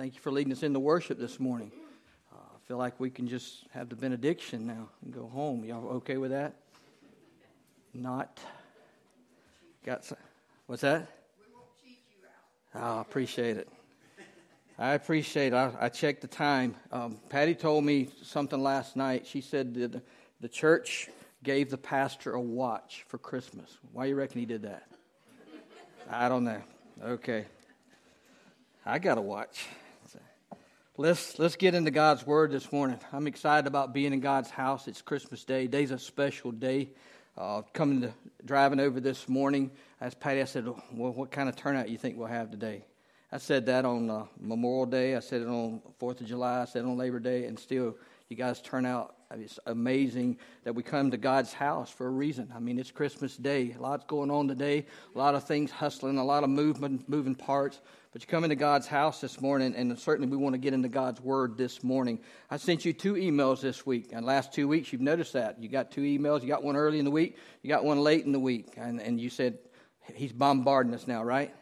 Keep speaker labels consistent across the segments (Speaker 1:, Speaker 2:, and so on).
Speaker 1: Thank you for leading us into worship this morning. Uh, I feel like we can just have the benediction now and go home. Y'all okay with that? Not. Got some, what's that? We won't cheat you out. Oh, I appreciate it. I appreciate it. I, I checked the time. Um, Patty told me something last night. She said that the church gave the pastor a watch for Christmas. Why you reckon he did that? I don't know. Okay. I got to watch. Let's let's get into God's word this morning. I'm excited about being in God's house. It's Christmas Day. Day's a special day. Uh, coming to driving over this morning, as Patty, I said, "Well, what kind of turnout you think we'll have today?" I said that on uh, Memorial Day. I said it on Fourth of July. I said it on Labor Day, and still, you guys turn out. It's amazing that we come to God's house for a reason. I mean, it's Christmas Day. A lot's going on today. A lot of things hustling. A lot of movement, moving parts. But you come into God's house this morning, and certainly we want to get into God's Word this morning. I sent you two emails this week, and last two weeks you've noticed that. You got two emails. You got one early in the week, you got one late in the week, and, and you said, He's bombarding us now, right?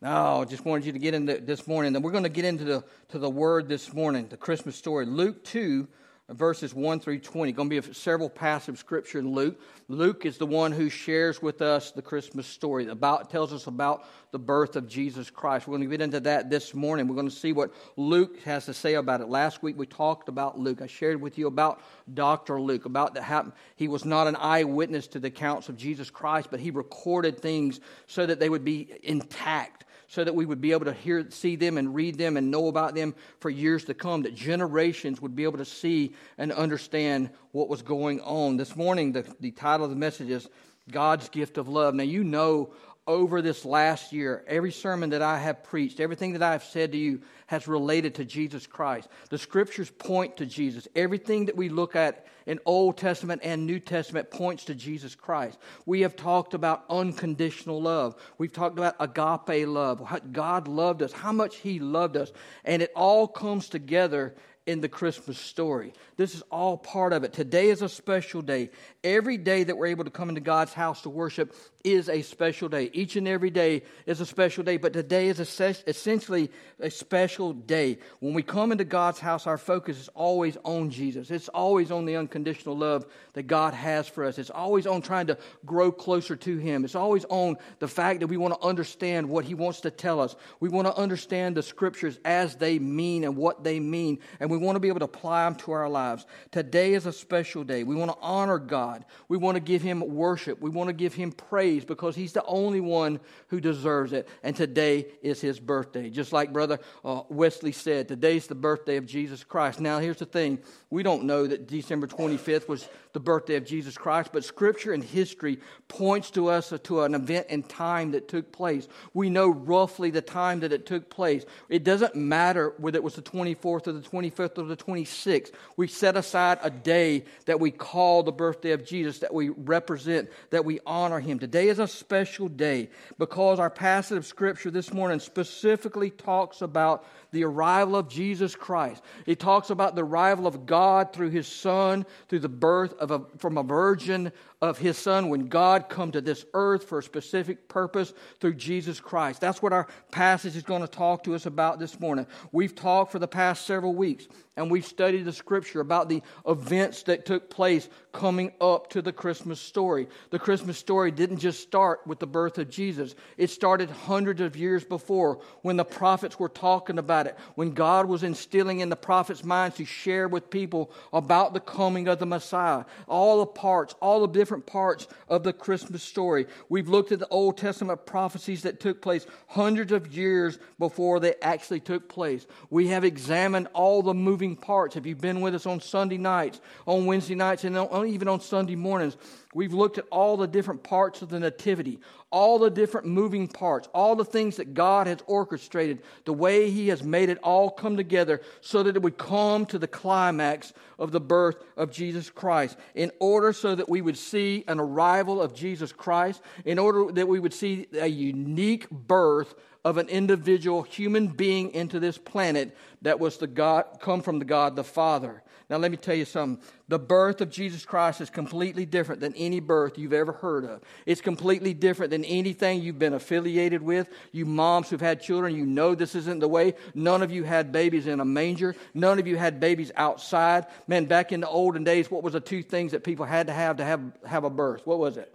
Speaker 1: No, just wanted you to get into this morning. And we're going to get into the, to the Word this morning, the Christmas story. Luke 2, verses 1 through 20. Going to be several passages of scripture in Luke. Luke is the one who shares with us the Christmas story, about tells us about the birth of Jesus Christ. We're going to get into that this morning. We're going to see what Luke has to say about it. Last week we talked about Luke. I shared with you about Dr. Luke, about the happened. He was not an eyewitness to the accounts of Jesus Christ, but he recorded things so that they would be intact so that we would be able to hear, see them and read them and know about them for years to come, that generations would be able to see and understand what was going on. This morning, the, the title of the message is God's Gift of Love. Now, you know over this last year, every sermon that I have preached, everything that I have said to you has related to Jesus Christ. The scriptures point to Jesus. Everything that we look at in Old Testament and New Testament points to Jesus Christ. We have talked about unconditional love. We've talked about agape love, God loved us, how much He loved us. And it all comes together in the Christmas story. This is all part of it. Today is a special day. Every day that we're able to come into God's house to worship is a special day. Each and every day is a special day, but today is essentially a special day. When we come into God's house, our focus is always on Jesus. It's always on the unconditional love that God has for us. It's always on trying to grow closer to Him. It's always on the fact that we want to understand what He wants to tell us. We want to understand the scriptures as they mean and what they mean, and we want to be able to apply them to our lives. Today is a special day. We want to honor God. We want to give Him worship. We want to give Him praise because He's the only one who deserves it. And today is His birthday. Just like Brother uh, Wesley said, today's the birthday of Jesus Christ. Now, here's the thing we don't know that December 25th was the birthday of Jesus Christ, but Scripture and history points to us to an event in time that took place. We know roughly the time that it took place. It doesn't matter whether it was the 24th or the 25th 25th or the 26th. We set aside a day that we call the birthday of Jesus, that we represent, that we honor him. Today is a special day because our passage of scripture this morning specifically talks about the arrival of Jesus Christ. It talks about the arrival of God through his son, through the birth of a, from a virgin of his son when God come to this earth for a specific purpose through Jesus Christ. That's what our passage is going to talk to us about this morning. We've talked for the past several weeks and we've studied the scripture about the events that took place coming up to the Christmas story. The Christmas story didn't just start with the birth of Jesus, it started hundreds of years before when the prophets were talking about it, when God was instilling in the prophets' minds to share with people about the coming of the Messiah. All the parts, all the different parts of the Christmas story. We've looked at the Old Testament prophecies that took place hundreds of years before they actually took place. We have examined all the moving parts. Have you've been with us on Sunday nights, on Wednesday nights, and even on Sunday mornings, we've looked at all the different parts of the Nativity, all the different moving parts, all the things that God has orchestrated, the way He has made it all come together so that it would come to the climax of the birth of Jesus Christ. In order so that we would see an arrival of Jesus Christ, in order that we would see a unique birth of an individual human being into this planet that was the God, come from the God the Father. Now, let me tell you something. The birth of Jesus Christ is completely different than any birth you've ever heard of. It's completely different than anything you've been affiliated with. You moms who've had children, you know this isn't the way. None of you had babies in a manger. None of you had babies outside. Man, back in the olden days, what was the two things that people had to have to have, have a birth? What was it?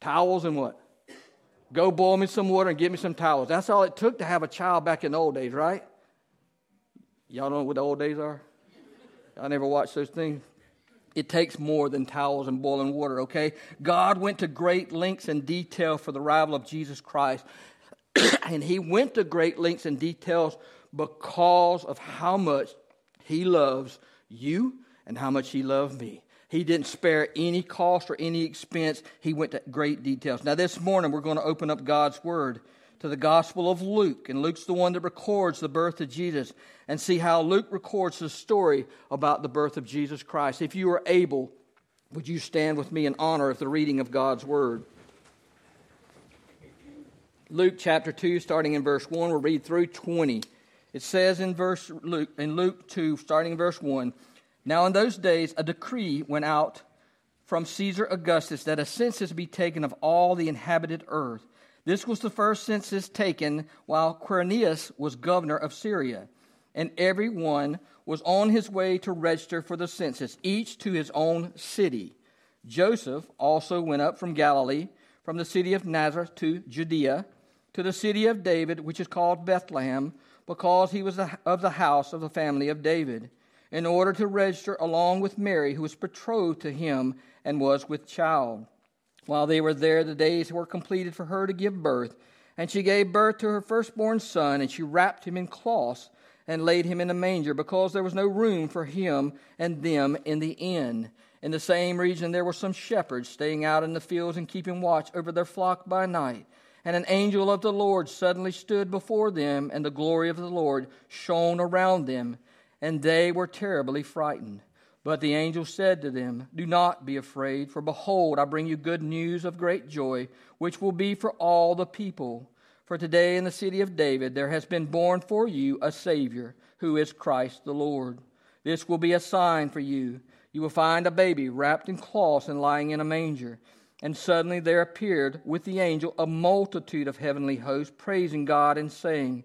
Speaker 1: Towels and what? Go boil me some water and give me some towels. That's all it took to have a child back in the old days, right? Y'all know what the old days are? I never watched those things. It takes more than towels and boiling water, okay? God went to great lengths and detail for the arrival of Jesus Christ. and he went to great lengths and details because of how much he loves you and how much he loved me. He didn't spare any cost or any expense. He went to great details. Now, this morning, we're going to open up God's Word to the Gospel of Luke. And Luke's the one that records the birth of Jesus and see how Luke records the story about the birth of Jesus Christ. If you are able, would you stand with me in honor of the reading of God's Word? Luke chapter 2, starting in verse 1, we'll read through 20. It says in, verse Luke, in Luke 2, starting in verse 1 Now in those days a decree went out from Caesar Augustus that a census be taken of all the inhabited earth. This was the first census taken while Quirinius was governor of Syria, and everyone was on his way to register for the census, each to his own city. Joseph also went up from Galilee, from the city of Nazareth to Judea, to the city of David, which is called Bethlehem, because he was of the house of the family of David, in order to register along with Mary, who was betrothed to him and was with child. While they were there, the days were completed for her to give birth. And she gave birth to her firstborn son, and she wrapped him in cloths and laid him in a manger, because there was no room for him and them in the inn. In the same region there were some shepherds staying out in the fields and keeping watch over their flock by night. And an angel of the Lord suddenly stood before them, and the glory of the Lord shone around them, and they were terribly frightened. But the angel said to them, Do not be afraid, for behold, I bring you good news of great joy, which will be for all the people. For today in the city of David there has been born for you a Savior, who is Christ the Lord. This will be a sign for you. You will find a baby wrapped in cloths and lying in a manger. And suddenly there appeared with the angel a multitude of heavenly hosts, praising God and saying,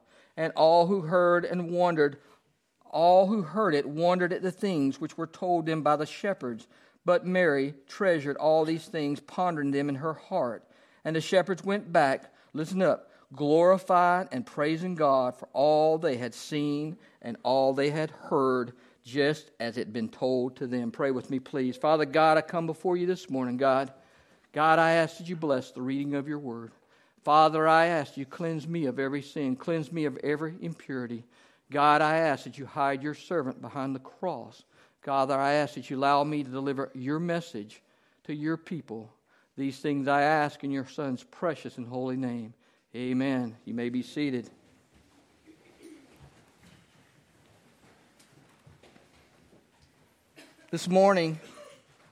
Speaker 1: and all who heard and wondered, all who heard it wondered at the things which were told them by the shepherds. But Mary treasured all these things, pondering them in her heart. And the shepherds went back, listen up, glorifying and praising God for all they had seen and all they had heard, just as it had been told to them. Pray with me, please. Father God, I come before you this morning, God. God, I ask that you bless the reading of your word. Father, I ask you, cleanse me of every sin, cleanse me of every impurity. God, I ask that you hide your servant behind the cross. Father, I ask that you allow me to deliver your message to your people. These things I ask in your Son's precious and holy name. Amen. You may be seated. This morning,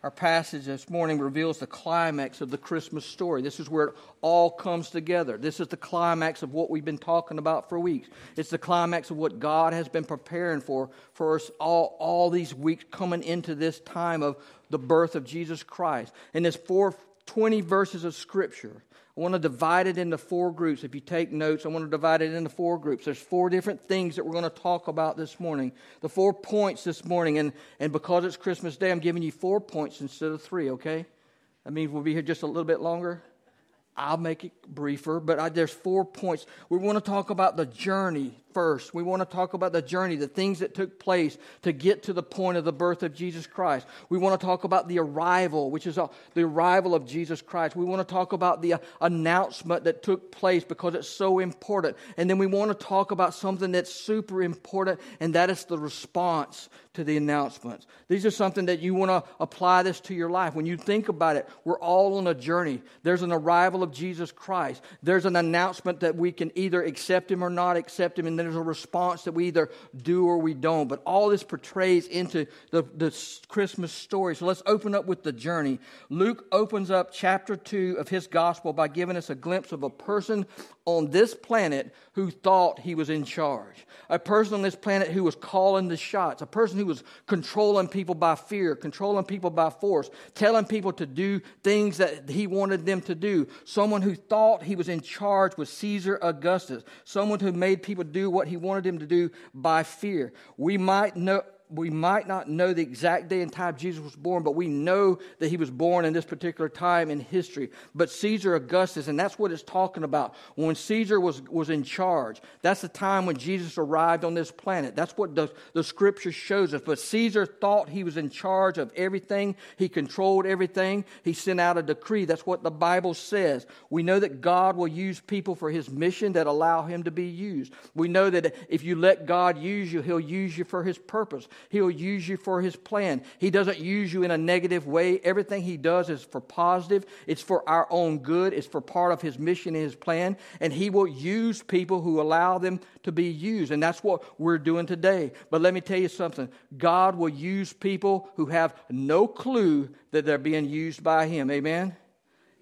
Speaker 1: our passage this morning reveals the climax of the Christmas story. This is where it all comes together. This is the climax of what we've been talking about for weeks. It's the climax of what God has been preparing for for us all, all these weeks coming into this time of the birth of Jesus Christ. In this four, 20 verses of Scripture, I want to divide it into four groups. If you take notes, I want to divide it into four groups. There's four different things that we're going to talk about this morning. The four points this morning, and, and because it's Christmas Day, I'm giving you four points instead of three, okay? That means we'll be here just a little bit longer. I'll make it briefer, but I, there's four points. We want to talk about the journey first. We want to talk about the journey, the things that took place to get to the point of the birth of Jesus Christ. We want to talk about the arrival, which is uh, the arrival of Jesus Christ. We want to talk about the uh, announcement that took place because it's so important. And then we want to talk about something that's super important, and that is the response to the announcements. These are something that you want to apply this to your life. When you think about it, we're all on a journey. There's an arrival of Jesus Christ. There's an announcement that we can either accept him or not accept him, there's a response that we either do or we don't. But all this portrays into the, the Christmas story. So let's open up with the journey. Luke opens up chapter 2 of his gospel by giving us a glimpse of a person on this planet who thought he was in charge. A person on this planet who was calling the shots. A person who was controlling people by fear, controlling people by force, telling people to do things that he wanted them to do. Someone who thought he was in charge was Caesar Augustus. Someone who made people do what he wanted him to do by fear. We might know we might not know the exact day and time Jesus was born, but we know that he was born in this particular time in history. But Caesar Augustus, and that's what it's talking about. When Caesar was, was in charge, that's the time when Jesus arrived on this planet. That's what the, the scripture shows us. But Caesar thought he was in charge of everything, he controlled everything. He sent out a decree. That's what the Bible says. We know that God will use people for his mission that allow him to be used. We know that if you let God use you, he'll use you for his purpose. He'll use you for His plan. He doesn't use you in a negative way. Everything He does is for positive, it's for our own good, it's for part of His mission and His plan. And He will use people who allow them to be used. And that's what we're doing today. But let me tell you something God will use people who have no clue that they're being used by Him. Amen?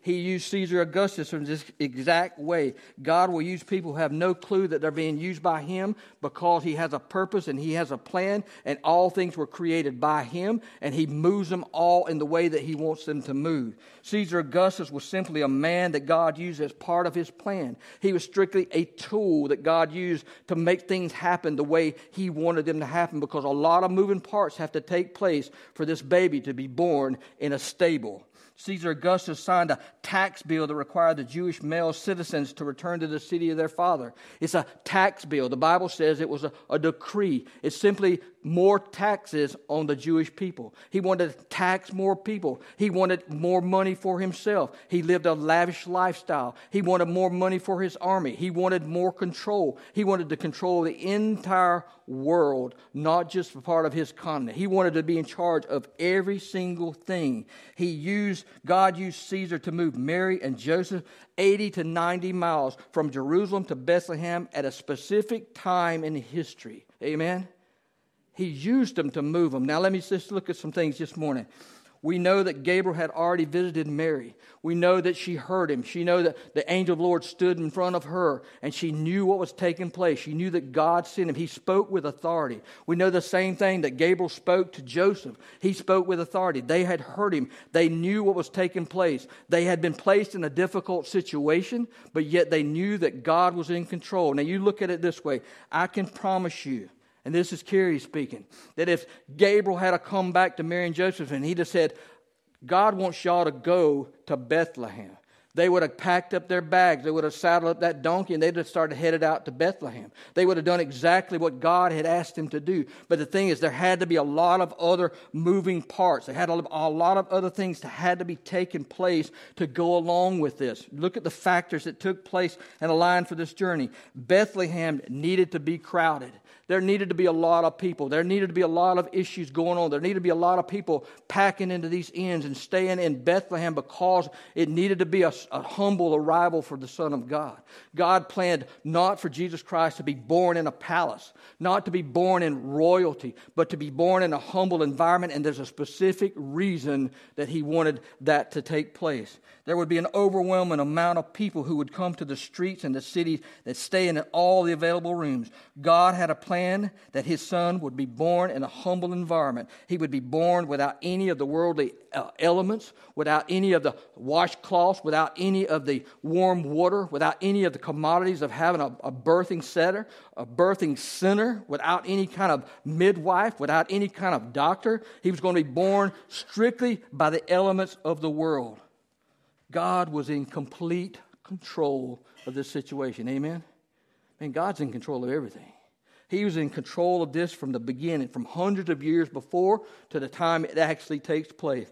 Speaker 1: He used Caesar Augustus in this exact way. God will use people who have no clue that they're being used by him because he has a purpose and he has a plan, and all things were created by him, and he moves them all in the way that he wants them to move. Caesar Augustus was simply a man that God used as part of his plan. He was strictly a tool that God used to make things happen the way he wanted them to happen because a lot of moving parts have to take place for this baby to be born in a stable. Caesar Augustus signed a tax bill that required the Jewish male citizens to return to the city of their father. It's a tax bill. The Bible says it was a, a decree. It's simply more taxes on the Jewish people. He wanted to tax more people. He wanted more money for himself. He lived a lavish lifestyle. He wanted more money for his army. He wanted more control. He wanted to control the entire world, not just part of his continent. He wanted to be in charge of every single thing. He used God used Caesar to move Mary and Joseph 80 to 90 miles from Jerusalem to Bethlehem at a specific time in history. Amen. He used them to move them. Now, let me just look at some things this morning. We know that Gabriel had already visited Mary. We know that she heard him. She know that the angel of the Lord stood in front of her and she knew what was taking place. She knew that God sent him. He spoke with authority. We know the same thing that Gabriel spoke to Joseph. He spoke with authority. They had heard him. They knew what was taking place. They had been placed in a difficult situation, but yet they knew that God was in control. Now you look at it this way. I can promise you and this is Kerry speaking, that if Gabriel had to come back to Mary and Joseph and he'd have said, God wants y'all to go to Bethlehem. They would have packed up their bags. They would have saddled up that donkey and they'd have started headed out to Bethlehem. They would have done exactly what God had asked them to do. But the thing is, there had to be a lot of other moving parts. There had a lot of other things that had to be taken place to go along with this. Look at the factors that took place and aligned for this journey. Bethlehem needed to be crowded. There needed to be a lot of people. There needed to be a lot of issues going on. There needed to be a lot of people packing into these inns and staying in Bethlehem because it needed to be a, a humble arrival for the Son of God. God planned not for Jesus Christ to be born in a palace, not to be born in royalty, but to be born in a humble environment. And there's a specific reason that He wanted that to take place. There would be an overwhelming amount of people who would come to the streets and the cities that stay in all the available rooms. God had a plan that his son would be born in a humble environment. He would be born without any of the worldly uh, elements, without any of the washcloths, without any of the warm water, without any of the commodities of having a, a birthing setter, a birthing center, without any kind of midwife, without any kind of doctor. He was going to be born strictly by the elements of the world. God was in complete control of this situation. Amen? I mean, God's in control of everything. He was in control of this from the beginning, from hundreds of years before to the time it actually takes place.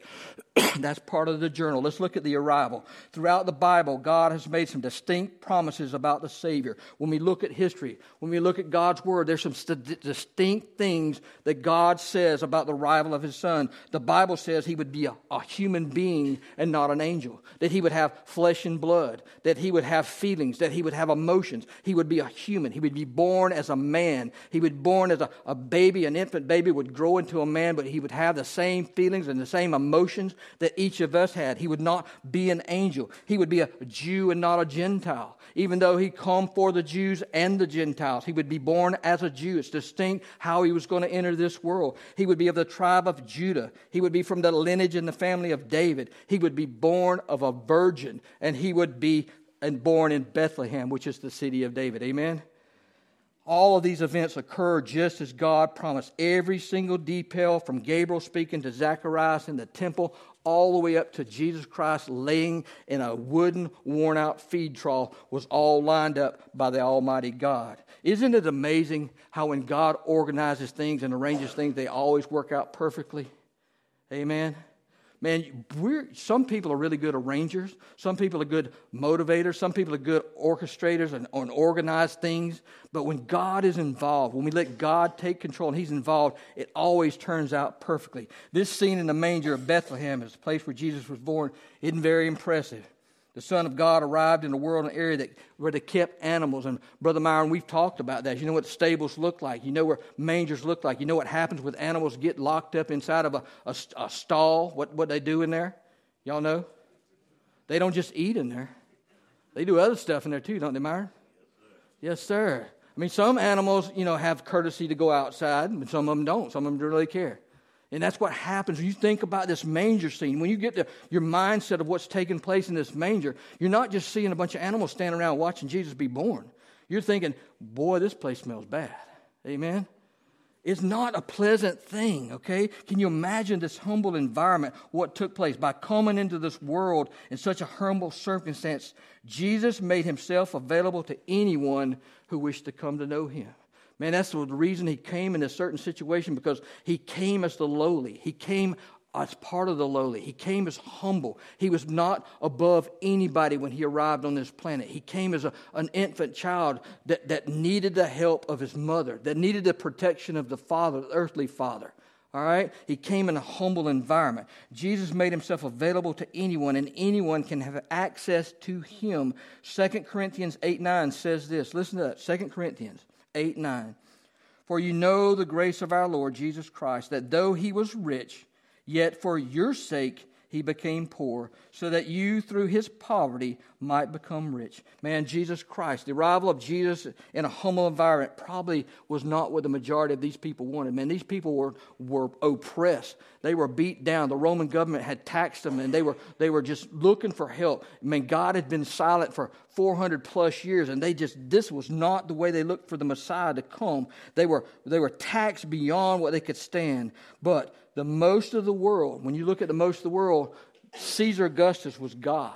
Speaker 1: That's part of the journal. Let's look at the arrival. Throughout the Bible, God has made some distinct promises about the Savior. When we look at history, when we look at God's Word, there's some st- distinct things that God says about the arrival of His Son. The Bible says He would be a, a human being and not an angel, that He would have flesh and blood, that He would have feelings, that He would have emotions. He would be a human. He would be born as a man. He would be born as a, a baby, an infant baby would grow into a man, but He would have the same feelings and the same emotions that each of us had. He would not be an angel. He would be a Jew and not a Gentile. Even though he come for the Jews and the Gentiles, he would be born as a Jew. It's distinct how he was going to enter this world. He would be of the tribe of Judah. He would be from the lineage and the family of David. He would be born of a virgin, and he would be and born in Bethlehem, which is the city of David. Amen. All of these events occur just as God promised. Every single detail from Gabriel speaking to Zacharias in the temple all the way up to Jesus Christ laying in a wooden, worn out feed trough was all lined up by the Almighty God. Isn't it amazing how when God organizes things and arranges things, they always work out perfectly? Amen. Man, we're, some people are really good arrangers. Some people are good motivators. Some people are good orchestrators and, and organize things. But when God is involved, when we let God take control and He's involved, it always turns out perfectly. This scene in the manger of Bethlehem is the place where Jesus was born. Isn't very impressive the Son of God arrived in a world, an area that, where they kept animals. And Brother Myron, we've talked about that. You know what stables look like. You know where mangers look like. You know what happens with animals get locked up inside of a, a, a stall, what, what they do in there? Y'all know? They don't just eat in there. They do other stuff in there too, don't they, Myron? Yes, sir. I mean, some animals, you know, have courtesy to go outside, but some of them don't. Some of them don't really care. And that's what happens when you think about this manger scene. When you get to your mindset of what's taking place in this manger, you're not just seeing a bunch of animals standing around watching Jesus be born. You're thinking, boy, this place smells bad. Amen? It's not a pleasant thing, okay? Can you imagine this humble environment, what took place? By coming into this world in such a humble circumstance, Jesus made himself available to anyone who wished to come to know him. Man, that's the reason he came in a certain situation because he came as the lowly. He came as part of the lowly. He came as humble. He was not above anybody when he arrived on this planet. He came as a, an infant child that, that needed the help of his mother, that needed the protection of the father, the earthly father. All right? He came in a humble environment. Jesus made himself available to anyone, and anyone can have access to him. 2 Corinthians 8 9 says this. Listen to that. 2 Corinthians 8 9. For you know the grace of our Lord Jesus Christ, that though he was rich, yet for your sake he became poor, so that you through his poverty might become rich. Man, Jesus Christ, the arrival of Jesus in a humble environment probably was not what the majority of these people wanted. Man, these people were, were oppressed. They were beat down. The Roman government had taxed them, and they were, they were just looking for help. I mean, God had been silent for 400 plus years, and they just, this was not the way they looked for the Messiah to come. They were, they were taxed beyond what they could stand. But the most of the world, when you look at the most of the world, Caesar Augustus was God.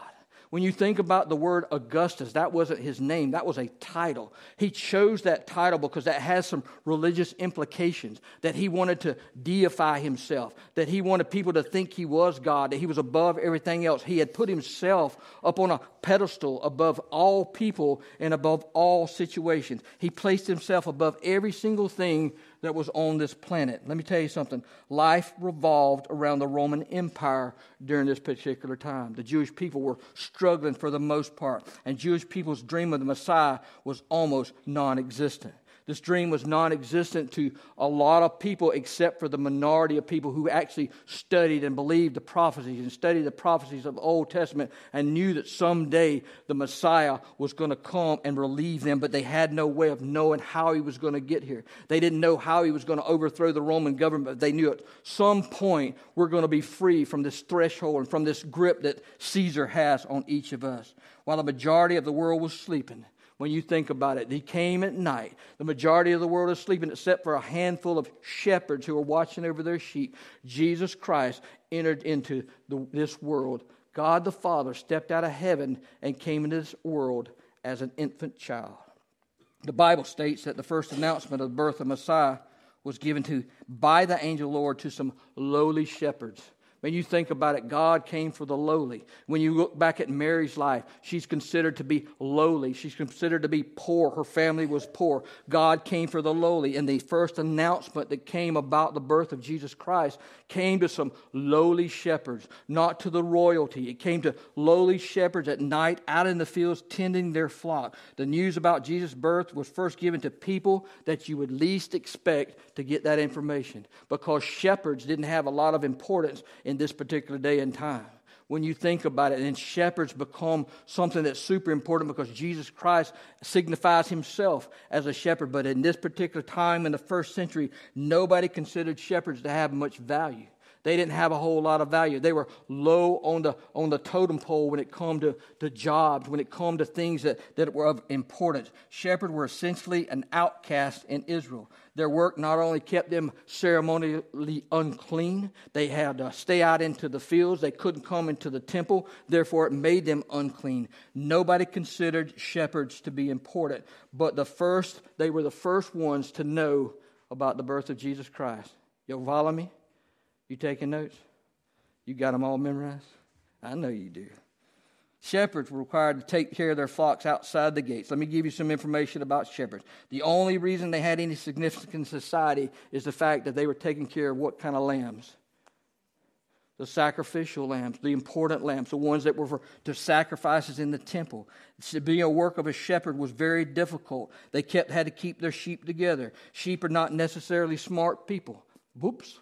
Speaker 1: When you think about the word Augustus, that wasn't his name, that was a title. He chose that title because that has some religious implications, that he wanted to deify himself, that he wanted people to think he was God, that he was above everything else. He had put himself up on a pedestal above all people and above all situations. He placed himself above every single thing that was on this planet. Let me tell you something. Life revolved around the Roman Empire during this particular time. The Jewish people were struggling for the most part, and Jewish people's dream of the Messiah was almost non existent. This dream was non existent to a lot of people, except for the minority of people who actually studied and believed the prophecies and studied the prophecies of the Old Testament and knew that someday the Messiah was going to come and relieve them, but they had no way of knowing how he was going to get here. They didn't know how he was going to overthrow the Roman government, but they knew at some point we're going to be free from this threshold and from this grip that Caesar has on each of us. While the majority of the world was sleeping, when you think about it. He came at night. The majority of the world is sleeping except for a handful of shepherds who are watching over their sheep. Jesus Christ entered into the, this world. God the Father stepped out of heaven and came into this world as an infant child. The Bible states that the first announcement of the birth of Messiah was given to by the angel Lord to some lowly shepherds. When you think about it, God came for the lowly. When you look back at Mary's life, she's considered to be lowly. She's considered to be poor. Her family was poor. God came for the lowly. And the first announcement that came about the birth of Jesus Christ came to some lowly shepherds, not to the royalty. It came to lowly shepherds at night out in the fields tending their flock. The news about Jesus' birth was first given to people that you would least expect to get that information because shepherds didn't have a lot of importance in this particular day and time. When you think about it, and shepherds become something that's super important because Jesus Christ signifies himself as a shepherd. But in this particular time in the first century, nobody considered shepherds to have much value. They didn't have a whole lot of value. They were low on the, on the totem pole when it come to, to jobs, when it come to things that, that were of importance. Shepherds were essentially an outcast in Israel. Their work not only kept them ceremonially unclean, they had to stay out into the fields. They couldn't come into the temple. Therefore, it made them unclean. Nobody considered shepherds to be important. But the first, they were the first ones to know about the birth of Jesus Christ. You follow me? You taking notes? You got them all memorized? I know you do. Shepherds were required to take care of their flocks outside the gates. Let me give you some information about shepherds. The only reason they had any significance in society is the fact that they were taking care of what kind of lambs? The sacrificial lambs, the important lambs, the ones that were for, to sacrifices in the temple. Being a work of a shepherd was very difficult. They kept had to keep their sheep together. Sheep are not necessarily smart people. Whoops.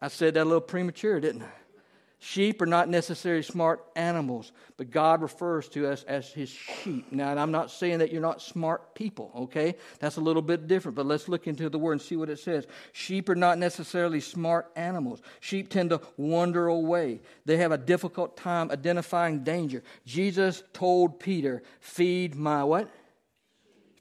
Speaker 1: I said that a little premature, didn't I? Sheep are not necessarily smart animals, but God refers to us as his sheep. Now, I'm not saying that you're not smart people, okay? That's a little bit different, but let's look into the word and see what it says. Sheep are not necessarily smart animals. Sheep tend to wander away, they have a difficult time identifying danger. Jesus told Peter, Feed my what?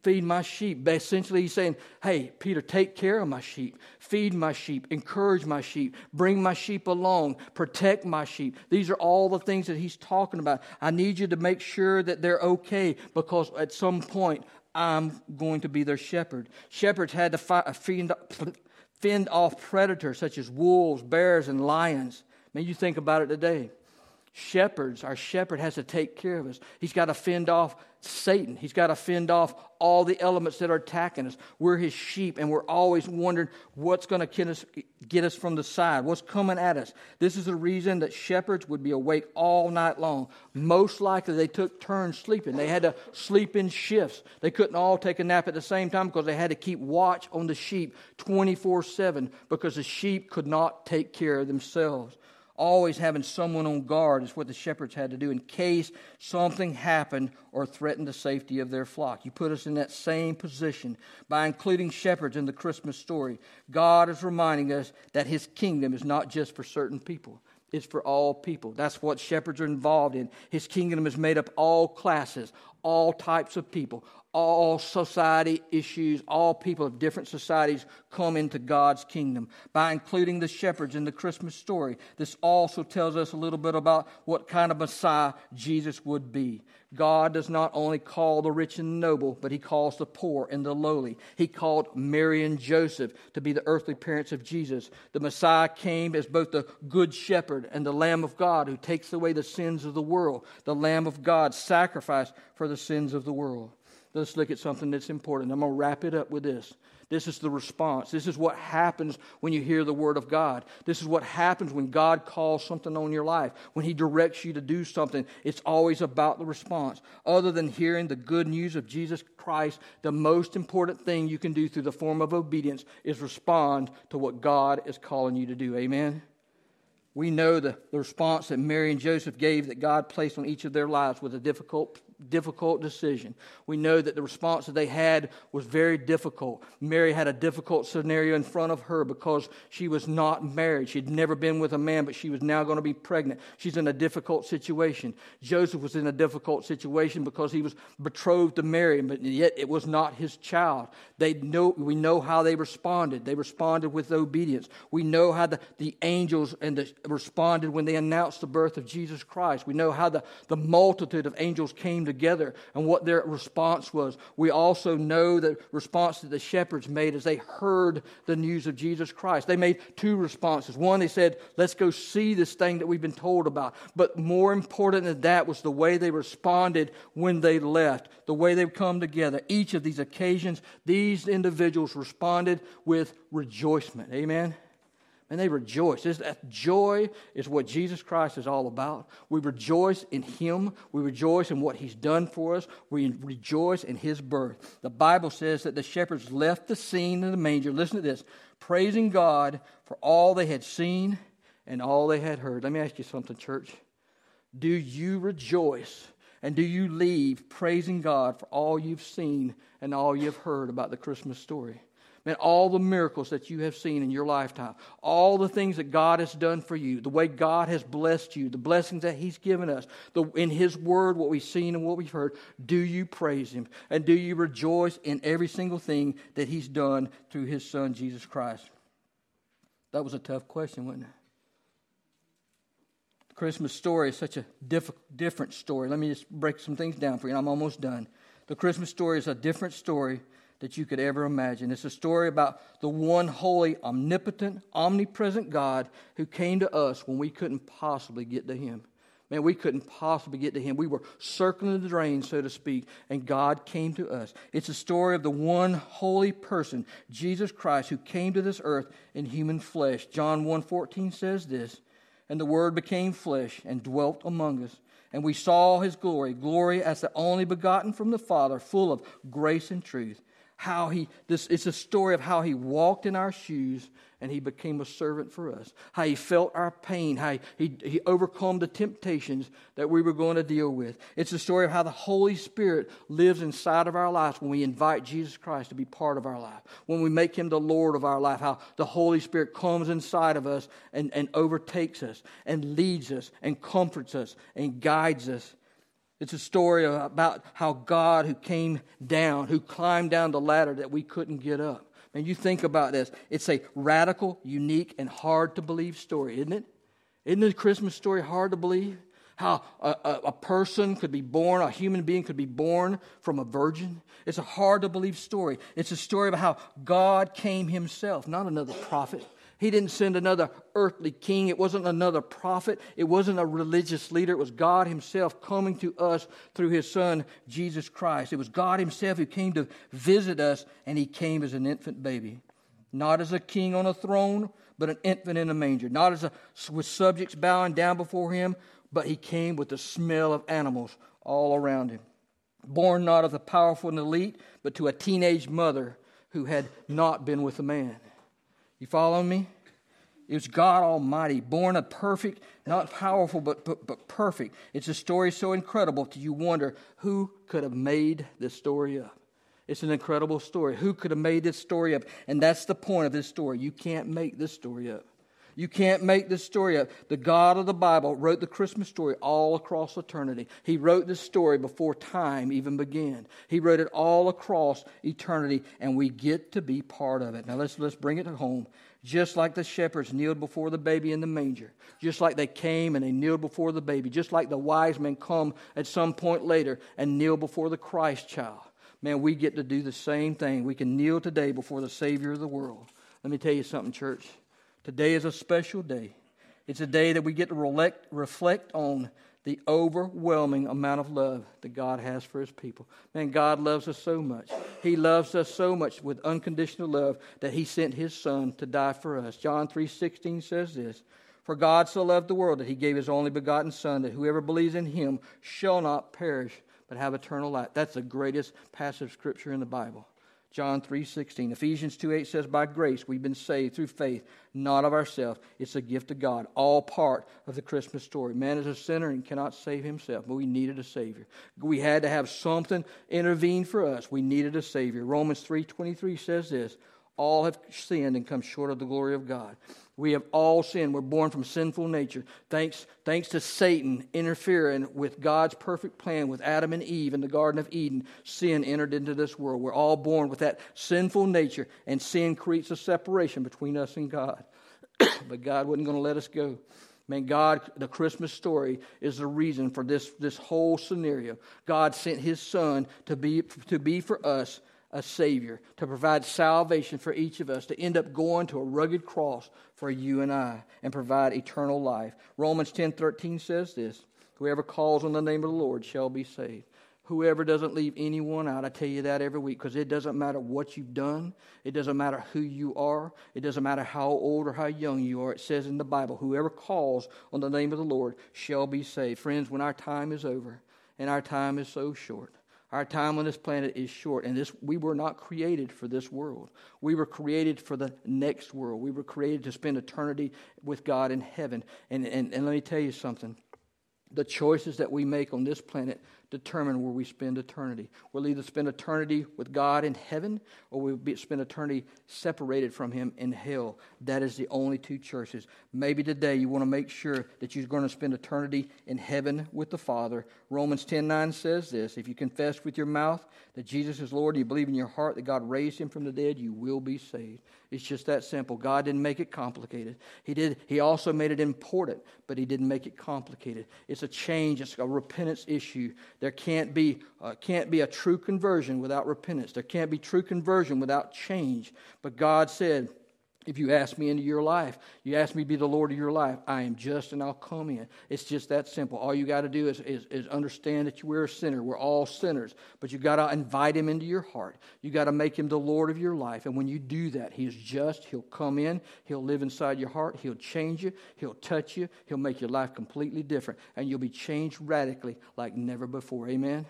Speaker 1: Feed my sheep. Essentially, he's saying, Hey, Peter, take care of my sheep, feed my sheep, encourage my sheep, bring my sheep along, protect my sheep. These are all the things that he's talking about. I need you to make sure that they're okay because at some point I'm going to be their shepherd. Shepherds had to fight, fend, fend off predators such as wolves, bears, and lions. Mean, you think about it today shepherds, our shepherd has to take care of us. He's got to fend off Satan. He's got to fend off all the elements that are attacking us. We're his sheep, and we're always wondering what's going to get us, from the side, what's coming at us. This is the reason that shepherds would be awake all night long. Most likely, they took turns sleeping. They had to sleep in shifts. They couldn't all take a nap at the same time because they had to keep watch on the sheep 24 7 because the sheep could not take care of themselves. Always having someone on guard is what the shepherds had to do in case something happened or threatened the safety of their flock. You put us in that same position by including shepherds in the Christmas story. God is reminding us that his kingdom is not just for certain people. It's for all people. That's what shepherds are involved in. His kingdom is made up of all classes, all types of people, all society issues, all people of different societies come into God's kingdom. By including the shepherds in the Christmas story, this also tells us a little bit about what kind of Messiah Jesus would be. God does not only call the rich and noble, but he calls the poor and the lowly. He called Mary and Joseph to be the earthly parents of Jesus. The Messiah came as both the good shepherd and the Lamb of God who takes away the sins of the world, the Lamb of God sacrificed for the sins of the world. Let's look at something that's important. I'm going to wrap it up with this. This is the response. This is what happens when you hear the Word of God. This is what happens when God calls something on your life. When He directs you to do something, it's always about the response. Other than hearing the good news of Jesus Christ, the most important thing you can do through the form of obedience is respond to what God is calling you to do. Amen? We know the, the response that Mary and Joseph gave that God placed on each of their lives was a difficult difficult decision. We know that the response that they had was very difficult. Mary had a difficult scenario in front of her because she was not married. She'd never been with a man, but she was now going to be pregnant. She's in a difficult situation. Joseph was in a difficult situation because he was betrothed to Mary, but yet it was not his child. They know, we know how they responded. They responded with obedience. We know how the, the angels and the, responded when they announced the birth of Jesus Christ. We know how the, the multitude of angels came together and what their response was. We also know the response that the shepherds made as they heard the news of Jesus Christ. They made two responses. One, they said, Let's go see this thing that we've been told about. But more important than that was the way they responded when they left, the way they've come together. Each of these occasions, these individuals responded with rejoicement. Amen. And they rejoice. That joy is what Jesus Christ is all about. We rejoice in Him. We rejoice in what He's done for us. We rejoice in His birth. The Bible says that the shepherds left the scene in the manger. Listen to this praising God for all they had seen and all they had heard. Let me ask you something, church. Do you rejoice and do you leave praising God for all you've seen and all you've heard about the Christmas story? Man, all the miracles that you have seen in your lifetime, all the things that God has done for you, the way God has blessed you, the blessings that He's given us, the, in His Word, what we've seen and what we've heard, do you praise Him? And do you rejoice in every single thing that He's done through His Son, Jesus Christ? That was a tough question, wasn't it? The Christmas story is such a diff- different story. Let me just break some things down for you, I'm almost done. The Christmas story is a different story that you could ever imagine. It's a story about the one holy, omnipotent, omnipresent God who came to us when we couldn't possibly get to Him. Man, we couldn't possibly get to Him. We were circling the drain, so to speak, and God came to us. It's a story of the one holy person, Jesus Christ, who came to this earth in human flesh. John 1.14 says this, And the Word became flesh and dwelt among us. And we saw his glory, glory as the only begotten from the Father, full of grace and truth how he this it's a story of how he walked in our shoes and he became a servant for us. How he felt our pain how he, he overcome the temptations that we were going to deal with. It's a story of how the holy spirit lives inside of our lives when we invite jesus christ to be part of our life. When we make him the lord of our life how the holy spirit comes inside of us and, and overtakes us and leads us and comforts us and guides us it's a story about how God, who came down, who climbed down the ladder that we couldn't get up. And you think about this. It's a radical, unique, and hard to believe story, isn't it? Isn't the Christmas story hard to believe? How a, a, a, person could be born, a human being could be born from a virgin. It's a hard to believe story. It's a story about how God came himself, not another prophet, he didn't send another earthly king. It wasn't another prophet. It wasn't a religious leader. It was God Himself coming to us through His Son, Jesus Christ. It was God Himself who came to visit us, and He came as an infant baby. Not as a king on a throne, but an infant in a manger. Not as a, with subjects bowing down before Him, but He came with the smell of animals all around Him. Born not of the powerful and elite, but to a teenage mother who had not been with a man. You following me? It was God Almighty, born a perfect, not powerful, but, but, but perfect. It's a story so incredible that you wonder who could have made this story up. It's an incredible story. Who could have made this story up? And that's the point of this story. You can't make this story up. You can't make this story up. The God of the Bible wrote the Christmas story all across eternity. He wrote this story before time even began. He wrote it all across eternity, and we get to be part of it. Now let's let's bring it home. Just like the shepherds kneeled before the baby in the manger, just like they came and they kneeled before the baby, just like the wise men come at some point later and kneel before the Christ child. Man, we get to do the same thing. We can kneel today before the Savior of the world. Let me tell you something, church. Today is a special day. It's a day that we get to reflect, reflect on the overwhelming amount of love that God has for his people. Man, God loves us so much. He loves us so much with unconditional love that he sent his son to die for us. John 3:16 says this, "For God so loved the world that he gave his only begotten son that whoever believes in him shall not perish but have eternal life." That's the greatest passage of scripture in the Bible. John 3:16. Ephesians 2:8 says by grace we've been saved through faith, not of ourselves. It's a gift of God, all part of the Christmas story. Man is a sinner and cannot save himself, but we needed a savior. We had to have something intervene for us. We needed a savior. Romans 3:23 says this, all have sinned and come short of the glory of God. We have all sinned. We're born from sinful nature. Thanks, thanks to Satan interfering with God's perfect plan with Adam and Eve in the Garden of Eden, sin entered into this world. We're all born with that sinful nature, and sin creates a separation between us and God. but God wasn't going to let us go. Man, God, the Christmas story is the reason for this, this whole scenario. God sent his son to be, to be for us a Savior, to provide salvation for each of us, to end up going to a rugged cross for you and I, and provide eternal life. Romans 10 13 says this Whoever calls on the name of the Lord shall be saved. Whoever doesn't leave anyone out, I tell you that every week because it doesn't matter what you've done. It doesn't matter who you are. It doesn't matter how old or how young you are. It says in the Bible, whoever calls on the name of the Lord shall be saved. Friends, when our time is over, and our time is so short, our time on this planet is short, and this we were not created for this world. We were created for the next world. We were created to spend eternity with God in heaven. And, and, and let me tell you something the choices that we make on this planet determine where we spend eternity. We'll either spend eternity with God in heaven or we'll spend eternity separated from Him in hell. That is the only two choices. Maybe today you want to make sure that you're going to spend eternity in heaven with the Father. Romans 10 9 says this If you confess with your mouth that Jesus is Lord, and you believe in your heart that God raised Him from the dead, you will be saved. It's just that simple. God didn't make it complicated. He did. He also made it important, but He didn't make it complicated. It's a change. It's a repentance issue. There can't be uh, can't be a true conversion without repentance. There can't be true conversion without change. But God said. If you ask me into your life, you ask me to be the Lord of your life, I am just and I'll come in. It's just that simple. All you got to do is, is, is, understand that you are a sinner. We're all sinners. But you got to invite him into your heart. You got to make him the Lord of your life. And when you do that, he is just. He'll come in. He'll live inside your heart. He'll change you. He'll touch you. He'll make your life completely different. And you'll be changed radically like never before. Amen?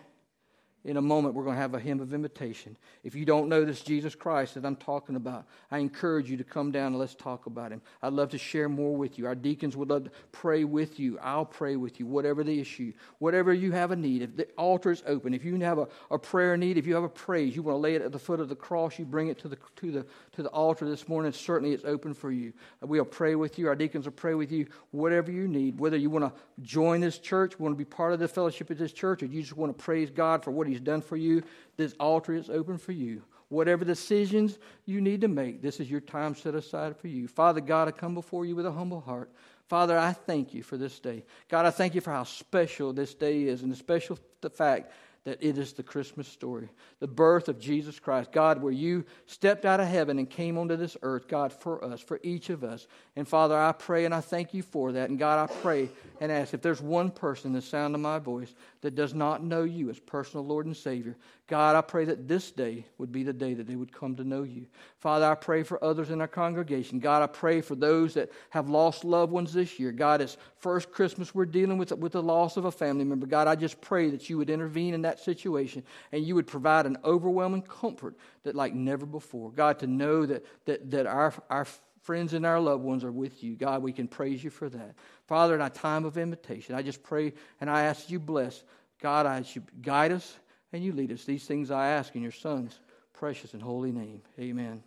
Speaker 1: In a moment, we're going to have a hymn of invitation. If you don't know this Jesus Christ that I'm talking about, I encourage you to come down and let's talk about him. I'd love to share more with you. Our deacons would love to pray with you. I'll pray with you, whatever the issue, whatever you have a need. If the altar is open, if you have a, a prayer need, if you have a praise, you want to lay it at the foot of the cross, you bring it to the, to the, to the altar this morning. Certainly it's open for you. We'll pray with you. Our deacons will pray with you, whatever you need. Whether you want to join this church, want to be part of the fellowship of this church, or you just want to praise God for what He's done for you, this altar is open for you. Whatever decisions you need to make, this is your time set aside for you. Father God, I come before you with a humble heart. Father, I thank you for this day. God, I thank you for how special this day is and the special fact that it is the Christmas story, the birth of Jesus Christ. God, where you stepped out of heaven and came onto this earth, God, for us, for each of us. And Father, I pray and I thank you for that. And God, I pray and ask if there's one person, the sound of my voice, that does not know you as personal Lord and Savior, God, I pray that this day would be the day that they would come to know you. Father, I pray for others in our congregation. God, I pray for those that have lost loved ones this year. God, it's first Christmas we're dealing with, with the loss of a family member. God, I just pray that you would intervene in that situation and you would provide an overwhelming comfort that like never before. God, to know that, that, that our, our friends and our loved ones are with you. God, we can praise you for that. Father, in our time of invitation, I just pray and I ask you bless. God, I ask you guide us and you lead us. These things I ask in your Son's precious and holy name. Amen.